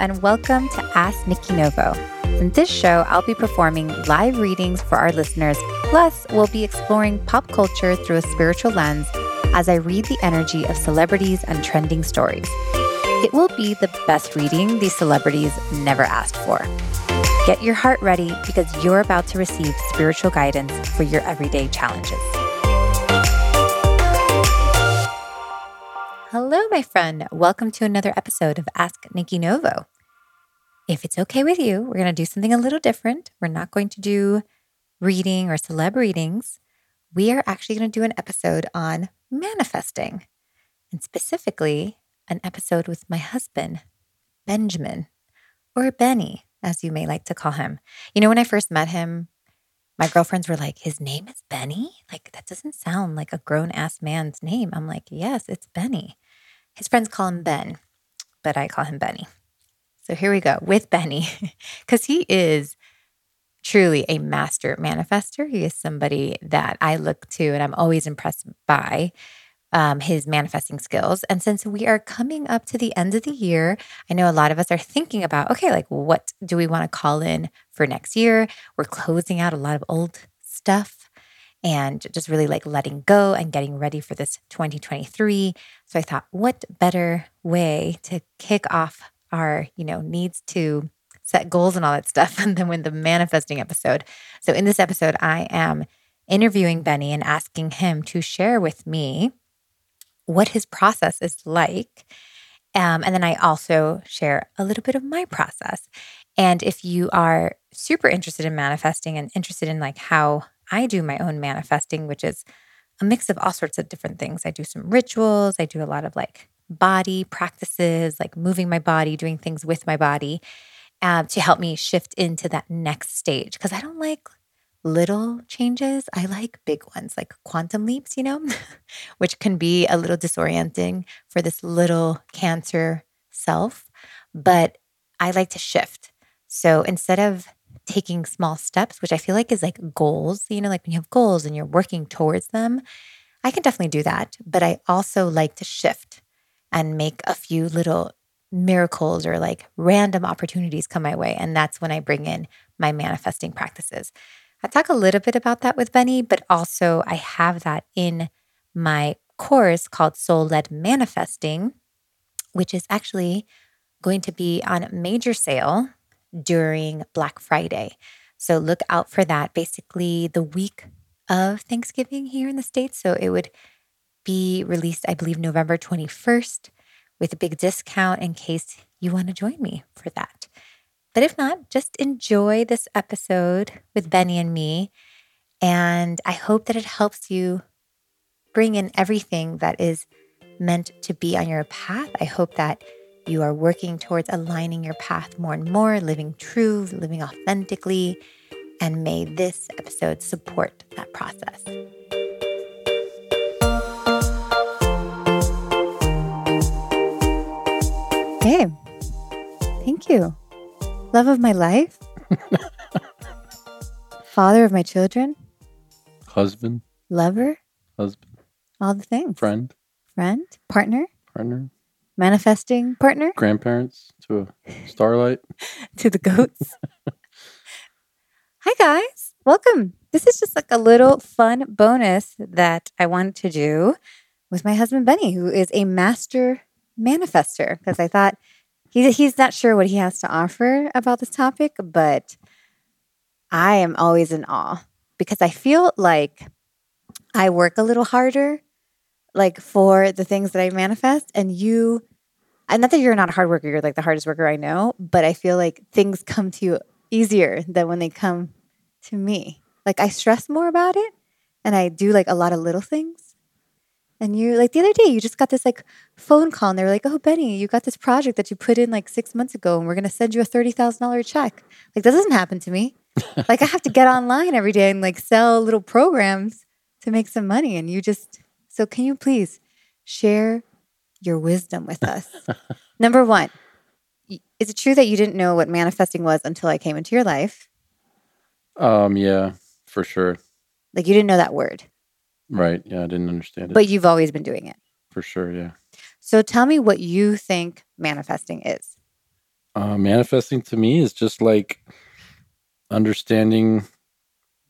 and welcome to Ask Nikki Novo. In this show, I'll be performing live readings for our listeners, plus, we'll be exploring pop culture through a spiritual lens as I read the energy of celebrities and trending stories. It will be the best reading these celebrities never asked for. Get your heart ready because you're about to receive spiritual guidance for your everyday challenges. Hello, my friend. Welcome to another episode of Ask Nikki Novo. If it's okay with you, we're going to do something a little different. We're not going to do reading or celeb readings. We are actually going to do an episode on manifesting, and specifically, an episode with my husband, Benjamin, or Benny, as you may like to call him. You know, when I first met him, my girlfriends were like, his name is Benny? Like, that doesn't sound like a grown ass man's name. I'm like, yes, it's Benny. His friends call him Ben, but I call him Benny. So here we go with Benny, because he is truly a master manifester. He is somebody that I look to and I'm always impressed by um, his manifesting skills. And since we are coming up to the end of the year, I know a lot of us are thinking about okay, like what do we want to call in for next year? We're closing out a lot of old stuff and just really like letting go and getting ready for this 2023. So I thought, what better way to kick off our, you know, needs to set goals and all that stuff And then with the manifesting episode. So in this episode, I am interviewing Benny and asking him to share with me what his process is like. Um, and then I also share a little bit of my process. And if you are super interested in manifesting and interested in like how I do my own manifesting, which is a mix of all sorts of different things. I do some rituals, I do a lot of like body practices, like moving my body, doing things with my body uh, to help me shift into that next stage. Because I don't like little changes. I like big ones, like quantum leaps, you know, which can be a little disorienting for this little cancer self. But I like to shift. So instead of taking small steps, which I feel like is like goals, you know, like when you have goals and you're working towards them, I can definitely do that. But I also like to shift and make a few little miracles or like random opportunities come my way. And that's when I bring in my manifesting practices. I talk a little bit about that with Benny, but also I have that in my course called Soul Led Manifesting, which is actually going to be on major sale during Black Friday. So look out for that basically the week of Thanksgiving here in the States. So it would be released, I believe, November 21st with a big discount in case you want to join me for that. But if not, just enjoy this episode with Benny and me. And I hope that it helps you bring in everything that is meant to be on your path. I hope that you are working towards aligning your path more and more, living true, living authentically. And may this episode support that process. Hey, thank you. Love of my life, father of my children, husband, lover, husband, all the things. friend, Friend, partner, partner, manifesting partner grandparents to a starlight. to the goats. Hi, guys. Welcome. This is just like a little fun bonus that I wanted to do with my husband, Benny, who is a master manifester, because I thought he's, he's not sure what he has to offer about this topic, but I am always in awe because I feel like I work a little harder like for the things that I manifest and you and not that you're not a hard worker, you're like the hardest worker I know, but I feel like things come to you easier than when they come to me. Like I stress more about it and I do like a lot of little things. And you like the other day, you just got this like phone call and they were like, Oh, Benny, you got this project that you put in like six months ago and we're going to send you a $30,000 check. Like that doesn't happen to me. like I have to get online every day and like sell little programs to make some money. And you just, so can you please share your wisdom with us? Number one, is it true that you didn't know what manifesting was until I came into your life? Um, yeah, for sure. Like you didn't know that word, Right. Yeah, I didn't understand it. but you've always been doing it. for sure, yeah. So tell me what you think manifesting is. Uh, manifesting to me is just like understanding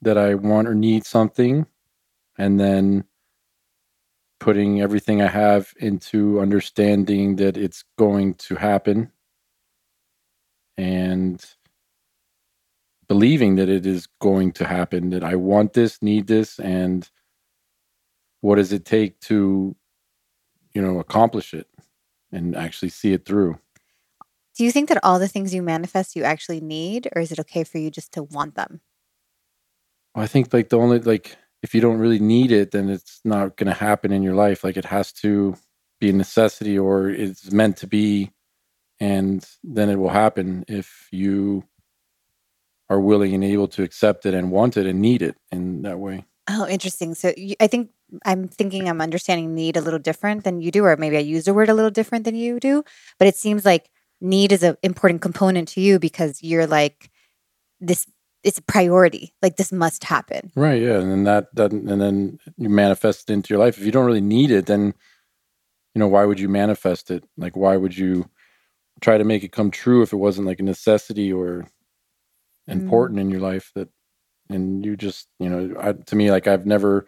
that I want or need something and then putting everything I have into understanding that it's going to happen and believing that it is going to happen, that I want this, need this, and what does it take to, you know, accomplish it and actually see it through. Do you think that all the things you manifest you actually need, or is it okay for you just to want them? I think like the only like if you don't really need it, then it's not going to happen in your life. Like it has to be a necessity or it's meant to be, and then it will happen if you are willing and able to accept it and want it and need it in that way. Oh, interesting. So you, I think I'm thinking I'm understanding need a little different than you do, or maybe I use the word a little different than you do. But it seems like need is an important component to you because you're like this it's a priority. Like this must happen. Right. Yeah. And then that doesn't. and then you manifest it into your life. If you don't really need it, then, you know, why would you manifest it? Like, why would you try to make it come true if it wasn't like a necessity or important mm. in your life that, and you just, you know, I, to me, like I've never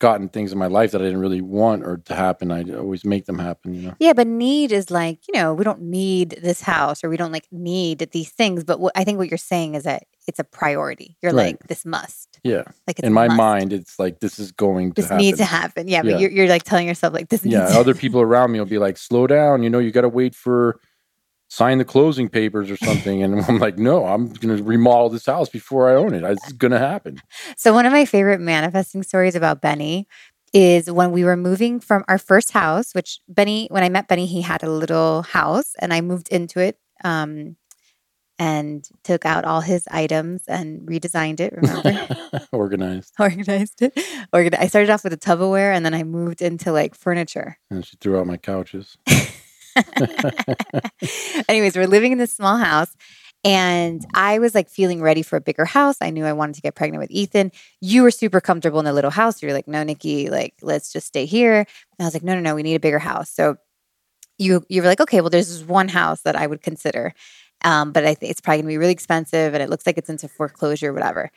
gotten things in my life that I didn't really want or to happen. I always make them happen, you know. Yeah, but need is like, you know, we don't need this house or we don't like need these things, but what, I think what you're saying is that it's a priority. You're right. like this must. Yeah. Like in my must. mind it's like this is going to this happen. needs to happen. Yeah, but yeah. You're, you're like telling yourself like this Yeah, other people around me will be like slow down, you know, you got to wait for sign the closing papers or something. And I'm like, no, I'm going to remodel this house before I own it. It's going to happen. So, one of my favorite manifesting stories about Benny is when we were moving from our first house, which Benny, when I met Benny, he had a little house and I moved into it. Um, and took out all his items and redesigned it. Remember? Organized. Organized it. Organized. I started off with a Tupperware and then I moved into like furniture. And she threw out my couches. Anyways, we're living in this small house. And I was like feeling ready for a bigger house. I knew I wanted to get pregnant with Ethan. You were super comfortable in the little house. You're like, no, Nikki, like, let's just stay here. And I was like, no, no, no, we need a bigger house. So you you were like, okay, well, there's this one house that I would consider. Um, but I think it's probably gonna be really expensive and it looks like it's into foreclosure, whatever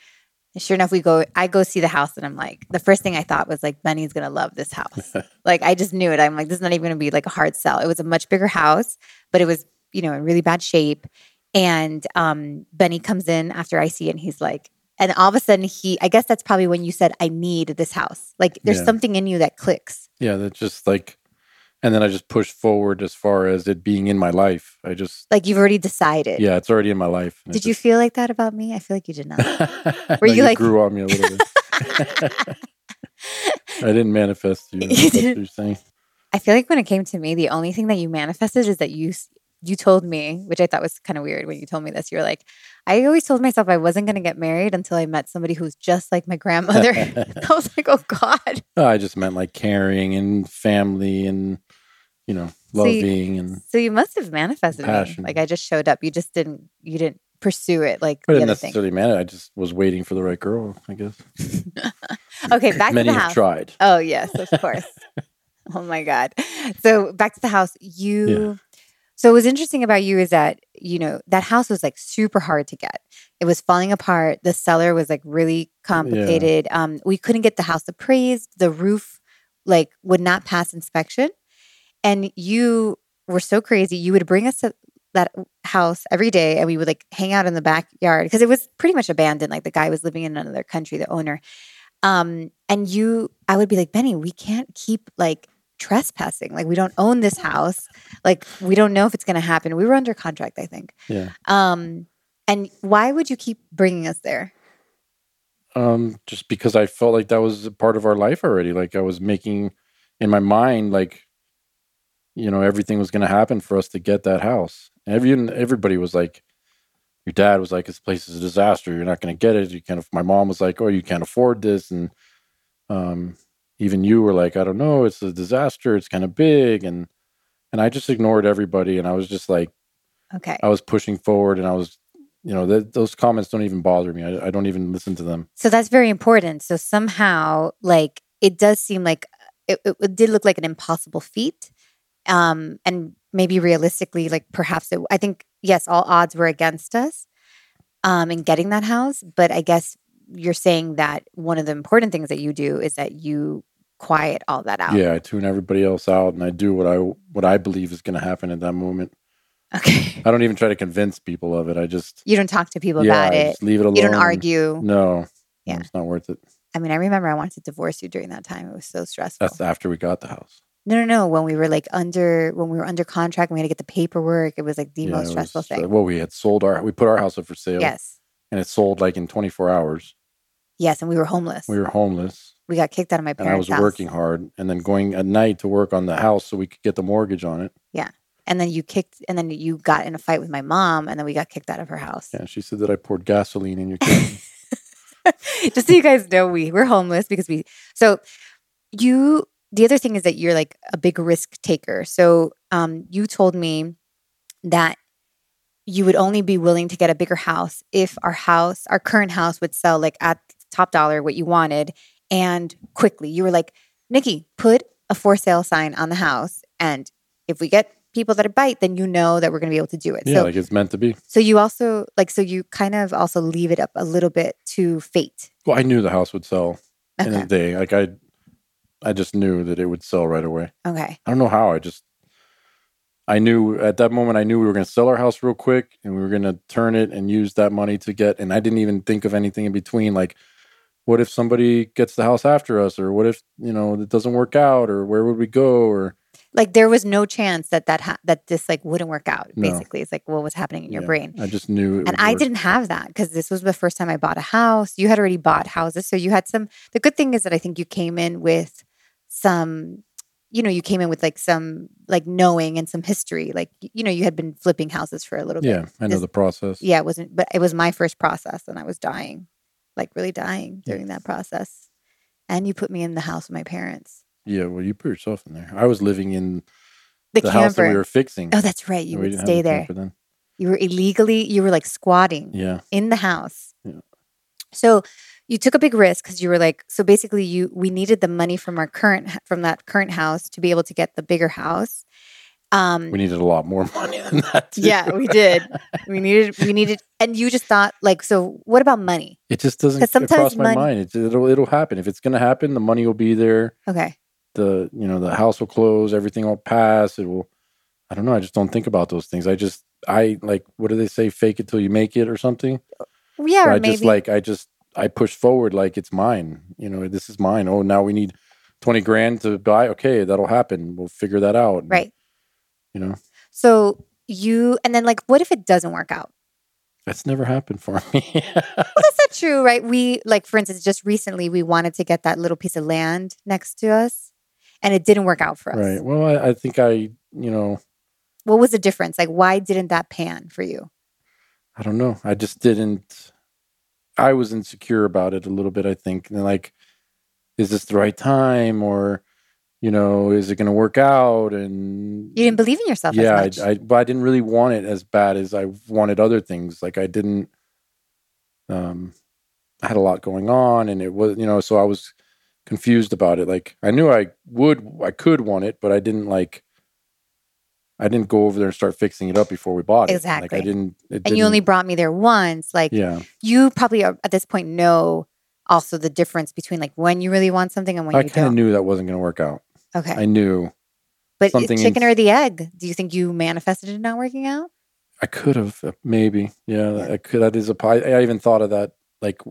sure enough, we go, I go see the house and I'm like, the first thing I thought was like, Benny's going to love this house. like, I just knew it. I'm like, this is not even going to be like a hard sell. It was a much bigger house, but it was, you know, in really bad shape. And um, Benny comes in after I see it and he's like, and all of a sudden he, I guess that's probably when you said, I need this house. Like, there's yeah. something in you that clicks. Yeah, that's just like, and then I just pushed forward as far as it being in my life. I just like you've already decided. Yeah, it's already in my life. Did you feel like that about me? I feel like you did not. Were you, you like grew on me a little bit? I didn't manifest you. you you're saying. I feel like when it came to me, the only thing that you manifested is that you you told me, which I thought was kind of weird when you told me this. You were like, I always told myself I wasn't going to get married until I met somebody who's just like my grandmother. I was like, oh God. Oh, I just meant like caring and family and you know, loving so you, and so you must have manifested passion. Me. Like I just showed up. You just didn't you didn't pursue it like I didn't necessarily manage. I just was waiting for the right girl, I guess. okay, back Many to the have house. tried. Oh yes, of course. oh my God. So back to the house. You yeah. so what was interesting about you is that, you know, that house was like super hard to get. It was falling apart. The seller was like really complicated. Yeah. Um, we couldn't get the house appraised. The roof like would not pass inspection. And you were so crazy. You would bring us to that house every day and we would like hang out in the backyard because it was pretty much abandoned. Like the guy was living in another country, the owner. Um, and you, I would be like, Benny, we can't keep like trespassing. Like we don't own this house. Like we don't know if it's going to happen. We were under contract, I think. Yeah. Um, and why would you keep bringing us there? Um, just because I felt like that was a part of our life already. Like I was making in my mind, like you know everything was going to happen for us to get that house. And every, everybody was like, your dad was like, this place is a disaster. You're not going to get it. You can't. My mom was like, oh, you can't afford this, and um, even you were like, I don't know, it's a disaster. It's kind of big, and and I just ignored everybody, and I was just like, okay, I was pushing forward, and I was you know th- those comments don't even bother me I, I, don't even listen to them so that's very important so somehow like it does seem like it, it, did look like an impossible feat um, and maybe realistically, like perhaps it, I think yes, all odds were against us um, in getting that house. But I guess you're saying that one of the important things that you do is that you quiet all that out. Yeah, I tune everybody else out, and I do what I what I believe is going to happen at that moment. Okay. I don't even try to convince people of it. I just You don't talk to people yeah, about I it. just leave it alone. You don't argue. No, Yeah. it's not worth it. I mean, I remember I wanted to divorce you during that time. It was so stressful. That's after we got the house. No, no, no. When we were like under, when we were under contract, and we had to get the paperwork. It was like the Yeah, most stressful was, uh, thing. well, we had sold our we put our house up for sale. yes, and it sold like in 24 hours. yes, and we were homeless. We were homeless, we got kicked out of my parents' and I was house. working hard, and then going at night to work on the house so we could get the mortgage on it. Yeah, and then you kicked, and then you got in a fight with my mom, and then we got kicked out of her house. Yeah, she said that I poured gasoline in your kitchen. Just so you guys know, we we're homeless because we. So you. The other thing is that you're like a big risk taker. So um, you told me that you would only be willing to get a bigger house if our house, our current house, would sell like at top dollar what you wanted and quickly. You were like, Nikki, put a for sale sign on the house, and if we get people that bite, then you know that we're going to be able to do it. yeah, so like it's meant to be. so you also like so you kind of also leave it up a little bit to fate. Well, I knew the house would sell in Okay. a day. Like I, I just knew that it would sell right away. Okay. I don't know how. I just, I knew at that moment. I knew we were going to sell our house real quick, and we were going to turn it and use that money to get. And I didn't even think of anything in between. Like, what if somebody gets the house after us, or what if you know it doesn't work out, or where would we go, or Like there was no chance that that ha- that this like wouldn't work out. No. Basically, it's like what was happening in your Yeah, brain. I just knew. It And I work. didn't have that because this was the first time I bought a house. You had already bought houses, so you had some. The good thing is that I think you came in with some. You know, you came in with like some like knowing and some history. Like you know, you had been flipping houses for a little bit. Yeah, I know This- the process. yeah, it wasn't, but it was my first process and I was dying, like really dying Yeah. during that process. And you put me in the house with my parents. Yeah, well, you put yourself in there. I was living in The, the, house that we were fixing. oh, that's right. You would stay the there. then. You were illegally, you were like squatting Yeah, in the house. Yeah. So you took a big risk because you were like, so basically you, we needed the money from our current, from that current house to be able to get the bigger house. Um, we needed a lot more money than that. too. yeah, we did. We needed, we needed, and you just thought like, so what about money? It just doesn't sometimes cross my money- mind. It's, it'll it'll happen. If it's going to happen, the money will be there. Okay. The you know the house will close. Everything will pass. It will. I don't know. I just don't think about those things. I just I like what do they say? Fake it till you make it or something. Yeah. So I maybe, just like I just I push forward like it's mine. You know, this is mine. Oh, now we need twenty grand to buy. Okay, that'll happen. We'll figure that out. right. You know, So you, and then like, what if it doesn't work out? that's never happened for me. Well, that's not true, right? We, like, for instance, just recently we wanted to get that little piece of land next to us and it didn't work out for us. right. Well, I, I think I you know What was the difference? Like, why didn't that pan for you? I don't know. I just didn't. I was insecure about it a little bit. I think, and like, is this the right time, or you know, is it going to work out? And You didn't believe in yourself yeah, as much. I, I, but I didn't really want it as bad as I wanted other things. Like I didn't. Um, I had a lot going on, and it was you know, so I was confused about it. Like I knew I would, I could want it, but I didn't like. I didn't go over there and start fixing it up before we bought it. Like Exactly. I didn't. It and you only brought me there once. Like, Yeah. you probably are, at this point know also the difference between like when you really want something and when I you kind of knew that wasn't going to work out. okay. I knew but something in- chicken or the egg? Do you think you manifested it not working out? I could have uh, maybe. Yeah, Yeah. I could. That is a. I even thought of that. Like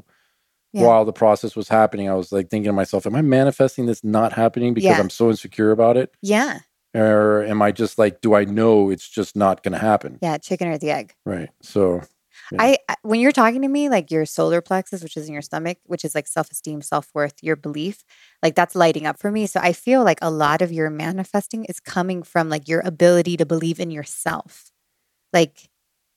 Yeah. while the process was happening, I was like thinking to myself, "Am I manifesting this not happening because Yeah. I'm so insecure about it, Yeah. Or am I just like, do I know it's just not going to happen?" Yeah. Chicken or the egg. Right. So Yeah. I when you're talking to me, like your solar plexus, which is in your stomach, which is like self esteem, self worth, your belief, like that's lighting up for me. So I feel like a lot of your manifesting is coming from like your ability to believe in yourself, like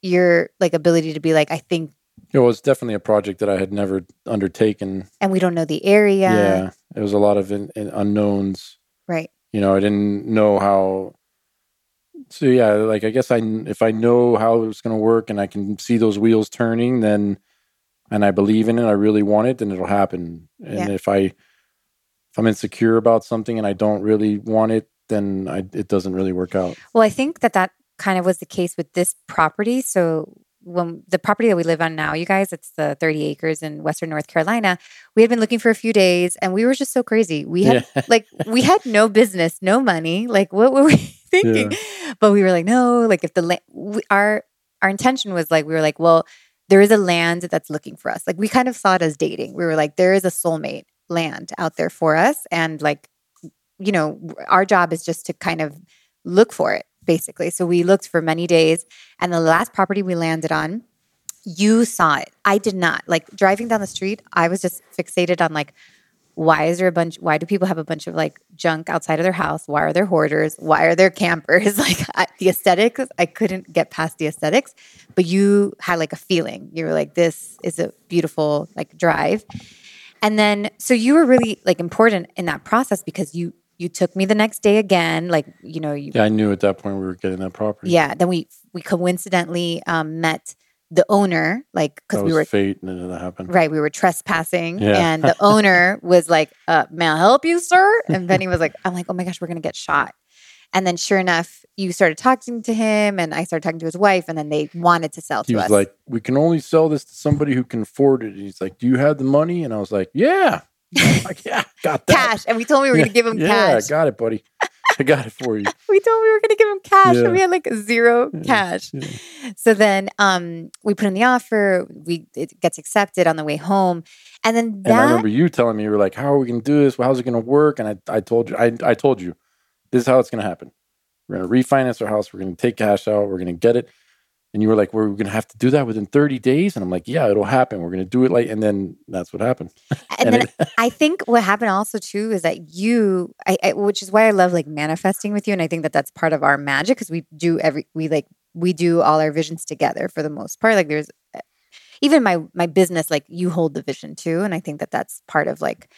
your like ability to be like I think, it was definitely a project that I had never undertaken. and we don't know the area, Yeah, it was a lot of in, in unknowns. right? You know i didn't know how so yeah like i guess i if i know how it's going to work and i can see those wheels turning then and i believe in it i really want it then it'll happen and Yeah. if i if i'm insecure about something and i don't really want it then I, it doesn't really work out. Well, I think that that kind of was the case with this property. So when the property that we live on now, you guys, it's the 30 acres in Western North Carolina. We had been looking for a few days and we were just so crazy. We had Yeah. like we had no business, no money. Like what were we thinking? But we were like, no, like if the land we, our our intention was like we were like, well, there is a land that's looking for us. Like we kind of saw it as dating. We were like, there is a soulmate land out there for us and like you know, our job is just to kind of look for it basically. So we looked for many days and the last property we landed on you saw it. I did not. Like driving down the street, I was just fixated on like, why is there a bunch? Why do people have a bunch of like junk outside of their house? Why are there hoarders? Why are there campers? Like I, the aesthetics, I couldn't get past the aesthetics, but you had like a feeling. You were like, this is a beautiful like drive. And then, so you were really like important in that process because you you took me the next day again. Like you know, you Yeah, I knew at that point we were getting that property. yeah. Then we we coincidentally um, met the owner, like because we were fate, and then that happened. Right, we were trespassing, Yeah. and the owner was like, uh, "May I help you, sir?" And Benny was like, "I'm like, oh my gosh, we're gonna get shot." And then, sure enough, you started talking to him, and I started talking to his wife, and then they wanted to sell He to was us. like, "We can only sell this to somebody who can afford it." And he's like, "Do you have the money?" And I was like, "Yeah." Like, yeah, got that. cash, and we told him we were Yeah, gonna give him cash. yeah, cash. got it, buddy. I got it for you. We told him we were gonna give him cash, Yeah. and we had like zero Yeah, cash. yeah. So then, um, we put in the offer. We it gets accepted on the way home, and then And I remember you telling me you were like, "How are we going to do this? Well, how's it going to work?" And I, I told you, I, I told you, this is how it's going to happen. We're going to refinance our house. We're going to take cash out. We're going to get it. And you were like, "We're going to have to do that within 30 days." And I'm like, "Yeah, it'll happen. We're going to do it like." And then that's what happened. and, And then it- I think what happened also too is that you, I, I, which is why I love like manifesting with you, and I think that that's part of our magic because we do every we like we do all our visions together for the most part. Like there's eh, even my my business, like you hold the vision too, and I think that that's part of like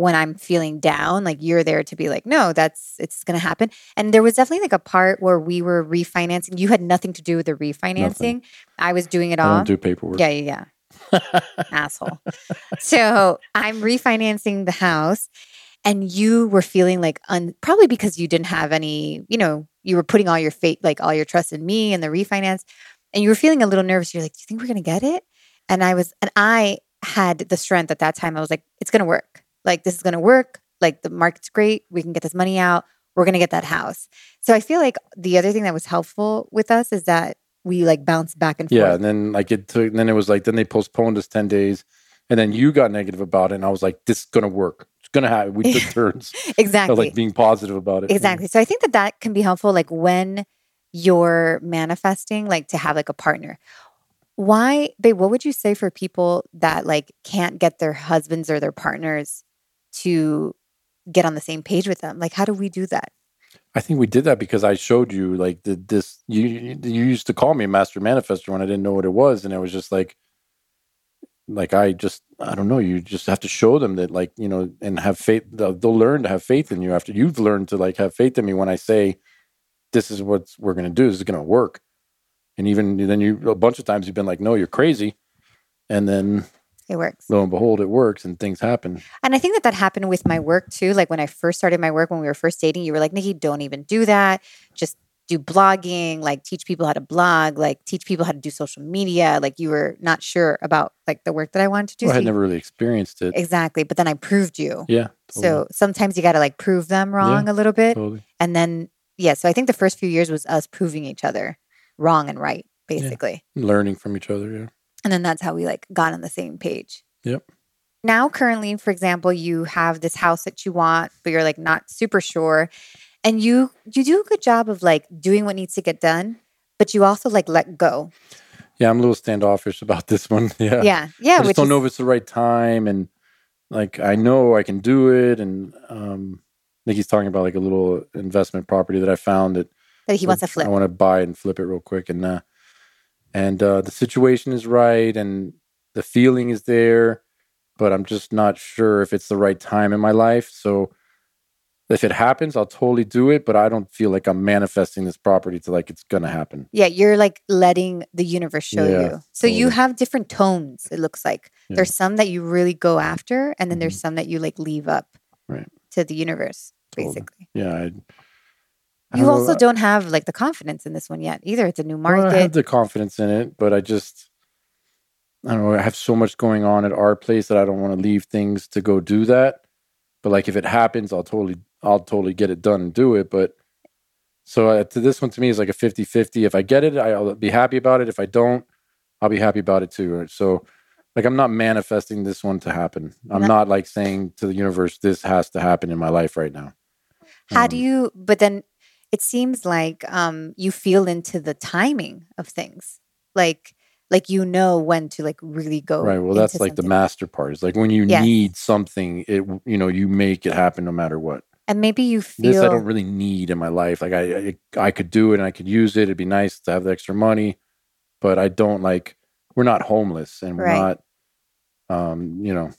when I'm feeling down, like you're there to be like, no, that's it's gonna happen. And there was definitely like a part where we were refinancing. You had nothing to do with the refinancing. I was doing it I all. don't do paperwork. Yeah, yeah, yeah. Asshole. So I'm refinancing the house, and you were feeling like un- probably because you didn't have any, you know, you were putting all your faith, like all your trust in me and the refinance, and you were feeling a little nervous. You're like, "Do you think we're gonna get it?" And I was, and I had the strength at that time. I was like, "It's gonna work. Like this is gonna work. Like the market's great. We can get this money out. We're gonna get that house." So I feel like the other thing that was helpful with us is that we like bounced back and forth. Yeah, and then like it took. Then it was like then they postponed us 10 days, and then you got negative about it, and I was like, "This is going to work. It's going to happen." We took turns exactly. like being positive about it. Exactly. So I think that that can be helpful, like when you're manifesting, like to have like a partner. Why, babe? What would you say for people that like can't get their husbands or their partners to get on the same page with them? Like, how do we do that? I think we did that because I showed you like the, this. You you used to call me master manifester when I didn't know what it was, and it was just like, like I just I don't know. You just have to show them that like you know and have faith. They'll, they'll learn to have faith in you after you've learned to like have faith in me when I say, this is what we're gonna do. This is gonna work. And even then, you a bunch of times you've been like, no, you're crazy, and then It works. lo and behold, it works and things happen. And I think that that happened with my work too. Like when I first started my work, when we were first dating, you were like, Nikki, don't even do that. Just do blogging, like teach people how to blog, like teach people how to do social media. Like you were not sure about like the work that I wanted to do. Well, I had never really experienced it. exactly. But then I proved you. Yeah. So sometimes you got to like prove them wrong a little bit. totally. And then, yeah. So I think the first few years was us proving each other wrong and right, basically. learning from each other. Yeah. And then that's how we like got on the same page. Yep. Now, currently, for example, you have this house that you want, but you're like not super sure. And you you do a good job of like doing what needs to get done, but you also like let go. Yeah, I'm a little standoffish about this one. Yeah. Yeah. Yeah. I just don't is, know if it's the right time and like I know I can do it and um Nikki's talking about like a little investment property that I found that that he wants to flip. I want to buy and flip it real quick and uh and uh the situation is right and the feeling is there, but I'm just not sure if it's the right time in my life. So if it happens, I'll totally do it, but I don't feel like I'm manifesting this property to like it's gonna happen. Yeah, you're like letting the universe show Yeah, you. So you have different tones, it looks like. Yeah. There's some that you really go after, and then there's some that you like leave up Right. to the universe, Totally. basically. Yeah, I I You don't also don't have like the confidence in this one yet either. It's a new well, I have market. the confidence in it, but I just, I don't know. I have so much going on at our place that I don't want to leave things to go do that. But like, if it happens, I'll totally, I'll totally get it done and do it. But so uh, to this one to me is like a 50 50. If I get it, I'll be happy about it. If I don't, I'll be happy about it too. So, like, I'm not manifesting this one to happen. I'm No. not like saying to the universe, this has to happen in my life right now. How do Um, you, but then it seems like um, you feel into the timing of things. Like, like you know when to like really go. Right. Well, that's like the master part. Is like when you Yes. need something, it you know you make it happen no matter what. And maybe you feel This I don't really need in my life. Like I, I I could do it and I could use it. It'd be nice to have the extra money, but I don't like. We're not homeless and we're Right. not. Um, you know,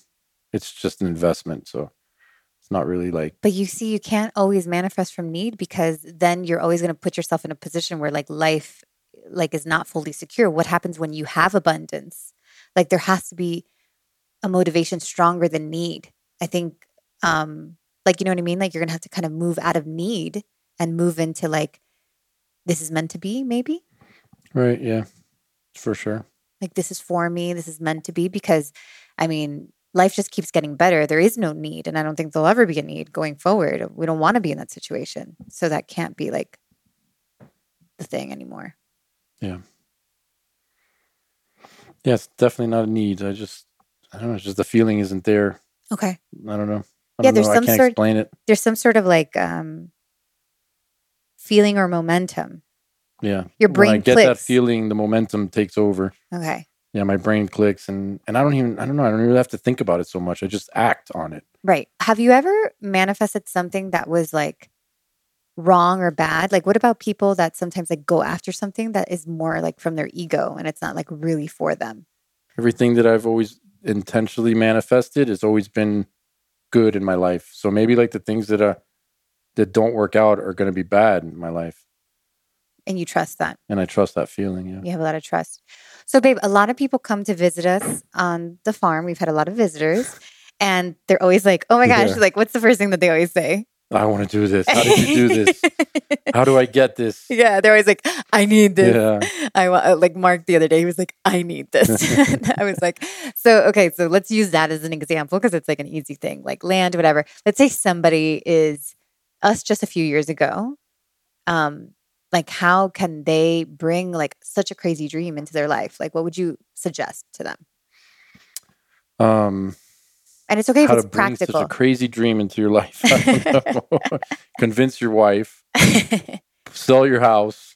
it's just an investment, so it's not really like But you see, you can't always manifest from need because then you're always going to put yourself in a position where like life like is not fully secure. What happens when you have abundance? Like there has to be a motivation stronger than need. I think um like you know what I mean? Like you're going to have to kind of move out of need and move into like this is meant to be maybe? right. Yeah, for sure. Like this is for me, this is meant to be because I mean, life just keeps getting better. There is no need and I don't think there'll ever be a need going forward. We don't want to be in that situation. So that can't be like the thing anymore. Yeah, Yeah, it's definitely not a need. I just I don't know. It's just the feeling isn't there. Okay. I don't know. I Yeah, don't there's know. some sort- explain it. There's some sort of like um feeling or momentum. Yeah. Your when I brain get that feeling, the momentum takes over. Okay. Yeah, my brain clicks, and and I don't even I don't know. I don't really have to think about it so much. I just act on it. Right. Have you ever manifested something that was like wrong or bad? Like what about people that sometimes like go after something that is more like from their ego and it's not like really for them? Everything that I've always intentionally manifested has always been good in my life. So maybe like the things that are that don't work out are going to be bad in my life, And you trust that. and I trust that feeling. Yeah. You have a lot of trust. So, babe, a lot of people come to visit us on the farm. We've had a lot of visitors, and they're always like, "Oh my gosh!" Yeah. Like, what's the first thing that they always say? I want to do this. How did you do this? How do I get this? yeah, they're always like, "I need this." Yeah. I want like Mark the other day. He was like, "I need this." I was like, "So okay, so let's use that as an example because it's like an easy thing, like land, whatever." Let's say somebody is us just a few years ago. Um, like how can they bring like such a crazy dream into their life? Like, what would you suggest to them? Um, And it's okay if how it's to bring practical. such a crazy dream into your life. I don't know. Convince your wife. Sell your house.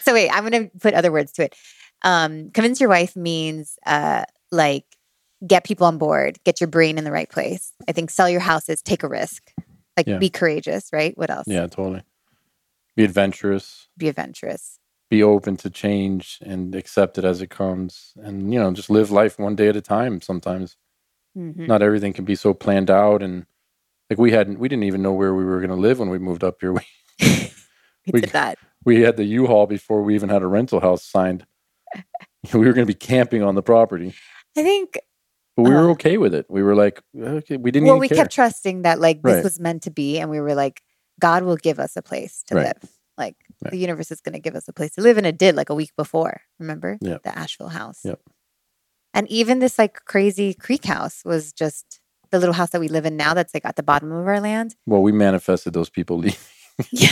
so wait, I'm going to put other words to it. Um, convince your wife means uh, like get people on board, get your brain in the right place. I think sell your house is take a risk, like Yeah. be courageous, right? What else? Yeah, totally. Be adventurous. Be adventurous. Be open to change and accept it as it comes. And, you know, just live life one day at a time sometimes. Mhm. Not everything can be so planned out. And like we hadn't, we didn't even know where we were going to live when we moved up here. We, We we- did that. we had the U-Haul before we even had a rental house signed. we were going to be camping on the property, I think. but we were Uh. okay with it. We were like, okay, we didn't Well, we care. kept trusting that like this Right. was meant to be, and we were like, God will give us a place to Right. live. Like Right. the universe is going to give us a place to live, and it did like a week before. Remember? Yep. The Asheville house. Yep. And even this like crazy creek house was just the little house that we live in now. That's like at the bottom of our land. well, we manifested those people leaving. Yeah.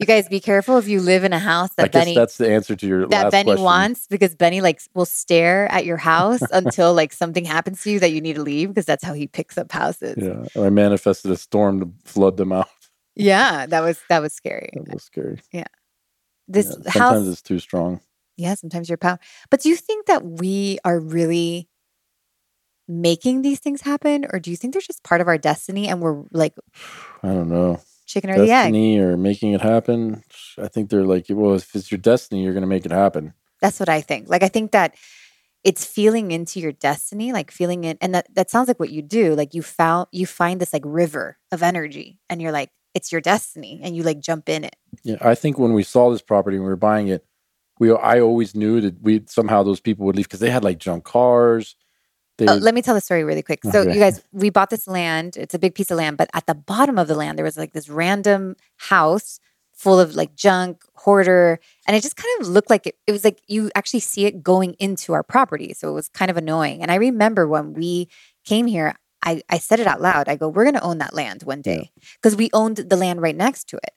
you guys be careful if you live in a house that Benny that's the answer to your that Benny question. wants because Benny like will stare at your house until like something happens to you that you need to leave because that's how he picks up houses. Yeah, Yeah, I manifested a storm to flood them out. That was that was scary. That was scary. Yeah. This Yeah, sometimes house it's too strong. yeah, sometimes you're power. But do you think that we are really making these things happen or do you think they're just part of our destiny and we're like I don't know. chicken or the egg? Destiny or making it happen. I think they're like, well, if it's your destiny, you're going to make it happen. That's what I think. Like I think that it's feeling into your destiny, like feeling it, and that that sounds like what you do. Like you found you find this like river of energy, and you're like, it's your destiny, and you like jump in it. Yeah, I think when we saw this property and we were buying it, we I always knew that we somehow those people would leave because they had like junk cars, They, Oh, let me tell the story really quick. So, Okay. you guys, we bought this land. It's a big piece of land, but at the bottom of the land, there was like this random house full of like junk, hoarder, and it just kind of looked like it, it was like you actually see it going into our property. So it was kind of annoying. And I remember when we came here, I, I said it out loud. I go, we're going to own that land one day because we owned the land right next to it.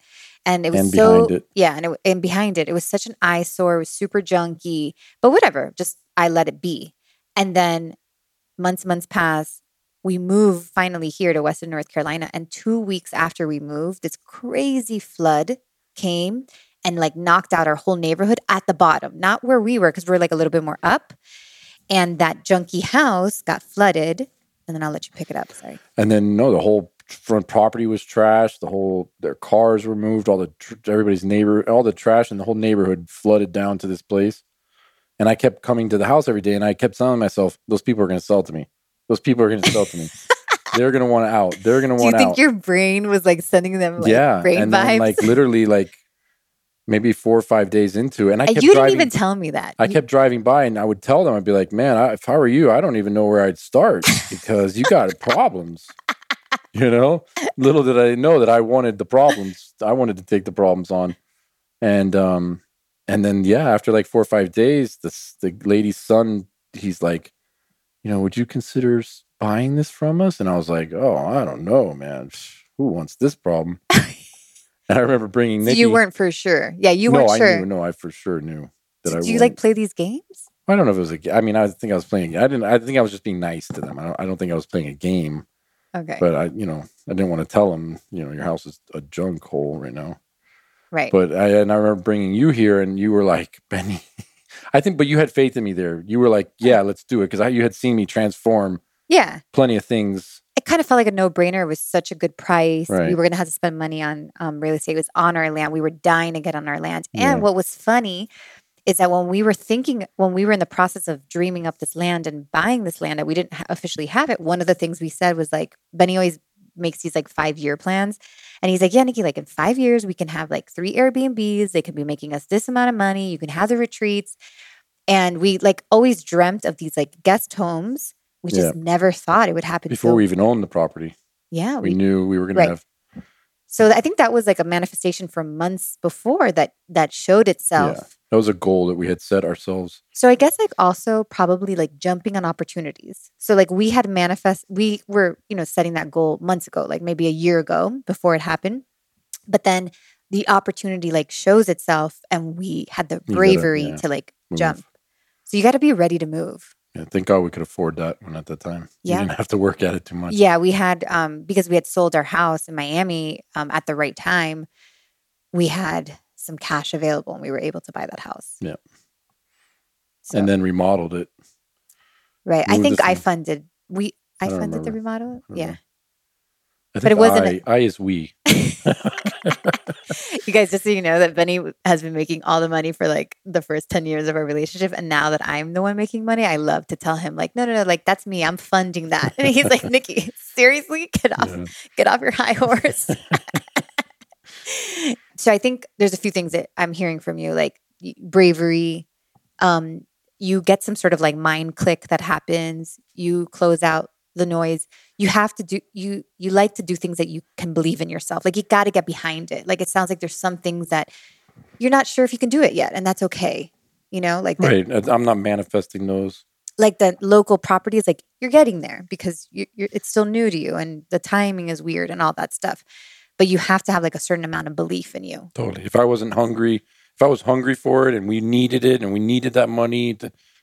And it was And so, it. yeah. And, it, and behind it, it was such an eyesore. It was super junky, but whatever. Just I let it be. And then months, months pass. We move finally here to Western North Carolina. And two weeks after we moved, this crazy flood came and like knocked out our whole neighborhood at the bottom, not where we were, because we're like a little bit more up. And that junky house got flooded. And then I'll let you pick it up. Sorry. and then no, the whole front property was trashed. The whole their cars were moved. All the tr- everybody's neighbor, all the trash in the whole neighborhood flooded down to this place. And I kept coming to the house every day, and I kept telling myself, "Those people are going to sell to me. Those people are going to sell to me. They're going to want out. They're going to want." Do you think out." your brain was like sending them like yeah, brain and vibes? then like literally like maybe four or five days into, it, and I kept you driving. didn't even tell me that. I You- kept driving by and I would tell them, I'd be like, man, I, if I were you, I don't even know where I'd start because you got problems. You know, little did I know that I wanted the problems. I wanted to take the problems on. And, um, and then, yeah, after like four or five days, this, the lady's son, he's like, you know, would you consider buying this from us? And I was like, oh, I don't know, man. Who wants this problem? And I remember bringing so you weren't for sure. Yeah, you no, weren't I sure. knew. No, I for sure knew that I Do you like play these games? I don't know if it was a. I mean, I think I was playing. I didn't. I think I was just being nice to them. I don't. I don't think I was playing a game. Okay. But I, you know, I didn't want to tell them. You know, your house is a junk hole right now. right. But I and I remember bringing you here, and you were like, Benny. I think, but you had faith in me there. You were like, yeah, let's do it, because you had seen me transform yeah. plenty of things. It kind of felt like a no brainer. It was such a good price. We were going to have to spend money on um, real estate. It was on our land. We were dying to get on our land. And Yeah. what was funny is that when we were thinking, when we were in the process of dreaming up this land and buying this land, that we didn't ha- officially have it, one of the things we said was like, Benny always makes these like five year plans. And he's like, Yeah, Nikki, like in five years, we can have like three Airbnbs. They could be making us this amount of money. You can have the retreats. And we like always dreamt of these like guest homes. We just never thought it would happen. Before so, we even owned the property, yeah, we we, knew we were going right. to have. so I think that was like a manifestation from months before that that showed itself. That was a goal that we had set ourselves. So I guess like also probably like jumping on opportunities. So like we had manifest we were, you know, setting that goal months ago, like maybe a year ago before it happened. But then the opportunity like shows itself and we had the gotta, bravery yeah, to like move. jump. So you got to be ready to move. Yeah, thank God we could afford that one at the time. Yeah. We didn't have to work at it too much. Yeah, we had um because we had sold our house in Miami um at the right time, we had some cash available and we were able to buy that house. Yeah. So, And then remodeled it. right. I think I funded we I, I funded the remodel. don't Yeah. I But it wasn't I, I is we. you guys, just so you know that Benny has been making all the money for like the first 10 years of our relationship. And now that I'm the one making money, I love to tell him, like, no, no, no, like that's me. I'm funding that. And he's like, Nikki, seriously? Get off, Yeah. get off your high horse. so I think there's a few things that I'm hearing from you, like bravery. Um, you get some sort of like mind click that happens. You close out the noise. You have to do you you like to do things that you can believe in yourself. Like you got to get behind it. Like it sounds like there's some things that you're not sure if you can do it yet, and that's okay. You know, like the, Right. I'm not manifesting those. like the local property is like you're getting there because you, you're, it's still new to you and the timing is weird and all that stuff but you have to have like a certain amount of belief in you Totally. If I wasn't hungry, if I was hungry for it and we needed it and we needed that money,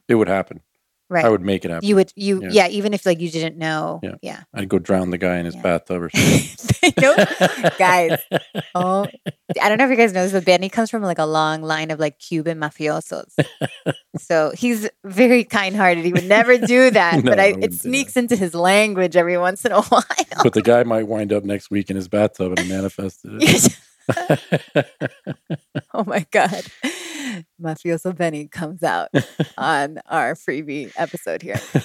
it would happen. Right I would make it happen. you would you Yeah. yeah. even if like you didn't know Yeah. yeah, I'd go drown the guy in his Yeah. bathtub or something. guys oh i don't know if you guys know this but benny comes from like a long line of like cuban mafiosos so he's very kind-hearted he would never do that No, but I I, it sneaks into his language every once in a while but the guy might wind up next week in his bathtub and manifested it. oh my god mafioso benny comes out on our freebie episode here so,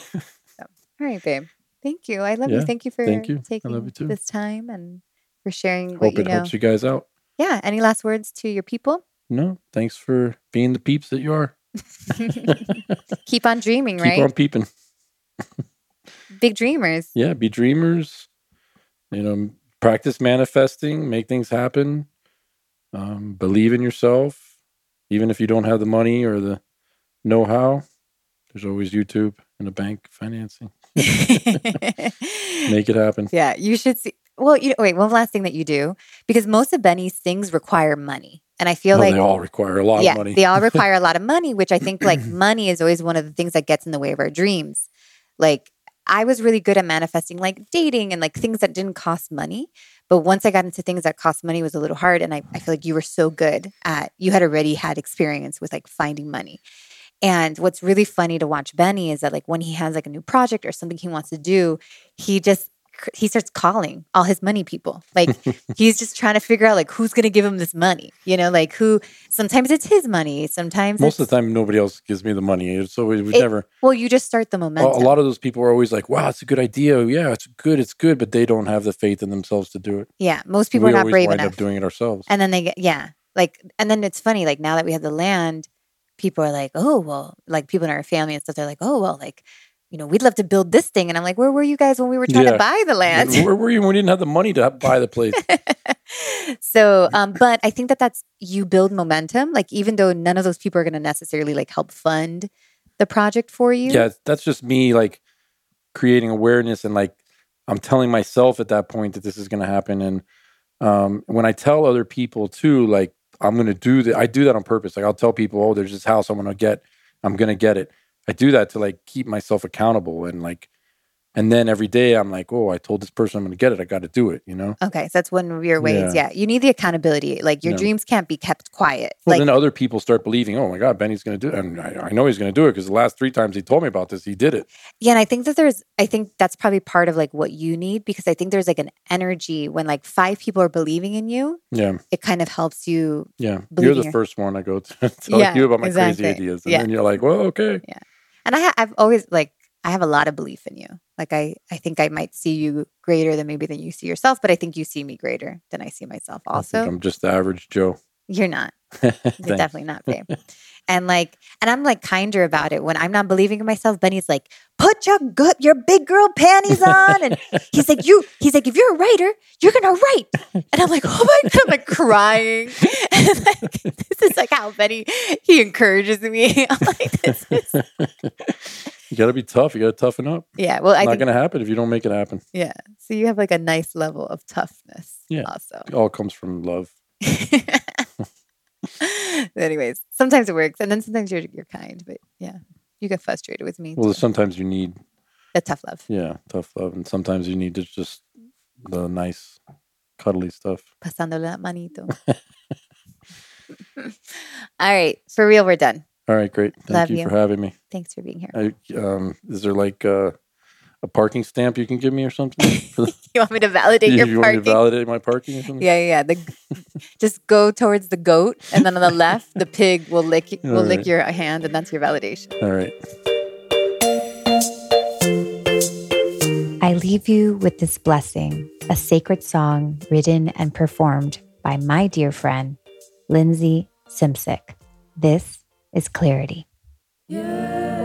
all right babe thank you i love you thank you for thank you. Taking love you too. this time and for sharing Hope what you it know helps you guys out. yeah any last words to your people No, thanks for being the peeps that you are. keep on dreaming Keep right on peeping. big dreamers. Yeah, be dreamers. You know, practice manifesting, make things happen. Um, believe in yourself, even if you don't have the money or the know-how. There's always YouTube and a bank financing. Make it happen. Yeah, you should see. Well, you wait. One last thing that you do because most of Benny's things require money, and I feel Oh, like they all require a lot yeah, of money. they all require a lot of money, which I think like money is always one of the things that gets in the way of our dreams. Like I was really good at manifesting like dating and like things that didn't cost money. But once I got into things that cost money was a little hard. And I, I feel like you were so good at you had already had experience with like finding money. And what's really funny to watch Benny is that like when he has like a new project or something he wants to do, he just he starts calling all his money people. Like he's just trying to figure out like who's going to give him this money. You know, like who sometimes it's his money, sometimes Most of the time, nobody else gives me the money. It's always we It- never. well, you just start the momentum. a lot of those people are always like, "Wow, it's a good idea. Yeah, it's good. It's good," but they don't have the faith in themselves to do it. yeah, most people we are not brave wind enough. up doing it ourselves. and then they get yeah, like and then it's funny like now that we have the land, people are like, "Oh, well, like people in our family and stuff they're like, "Oh, well, like you know, we'd love to build this thing." And I'm like, "Where were you guys when we were trying Yeah. to buy the land?" Where were you when we didn't have the money to buy the place? so um but i think that that's you build momentum like even though none of those people are going to necessarily like help fund the project for you yeah, that's just me like creating awareness and like I'm telling myself at that point that this is going to happen. And um, when I tell other people too, like I'm going to do that, I do that on purpose. Like I'll tell people, oh, there's this house I'm going to get, I'm going to get it. I do that to like keep myself accountable and like, and then every day I'm like, oh, I told this person I'm going to get it. I got to do it. You know. okay so that's one of your ways Yeah. yeah, you need the accountability like your Yeah. dreams can't be kept quiet Well, like then other people start believing, oh my God, Benny's going to do it. And I, I know he's going to do it because the last three times he told me about this, he did it. yeah and i think that there's i think that's probably part of like what you need because i think there's like an energy when like five people are believing in you Yeah. it kind of helps you Yeah. You're the your- first one I go to tell Yeah, you about my exactly. crazy ideas. And Yeah. then you're like, well, okay. And i ha- i've always like i have a lot of belief in you like i i think i might see you greater than maybe than you see yourself but i think you see me greater than i see myself I think also I'm just the average Joe. you're not You're definitely not, babe. and like, and I'm like kinder about it when I'm not believing in myself. Benny's like, put your good, your big girl panties on, and he's like, you, he's like, if you're a writer, you're gonna write. And I'm like, oh my god, I'm like crying. And like, this is like how Benny he encourages me. I'm like, this is you got to be tough. You got to toughen up. yeah. Well, It's not going to happen if you don't make it happen. yeah. So you have like a nice level of toughness. Yeah. Also. It all comes from love. Anyways, sometimes it works, and then sometimes you're you're kind, but yeah, you get frustrated with me. Well, too. sometimes you need, the tough love. yeah, tough love. And sometimes you need to just the nice, cuddly stuff. Pasando la manito. All right, for real, we're done. All right, great. Thank Love you, you. for having me. Thanks for being here. I, um, is there like uh, a parking stamp you can give me or something? You want me to validate you, your you want me to validate my parking or something? yeah, yeah. yeah. The, just go towards the goat, and then on the left, the pig will lick will All lick your hand, and that's your validation. All right. I leave you with this blessing, a sacred song written and performed by my dear friend, Lindsay Simsick. This is Clarity. All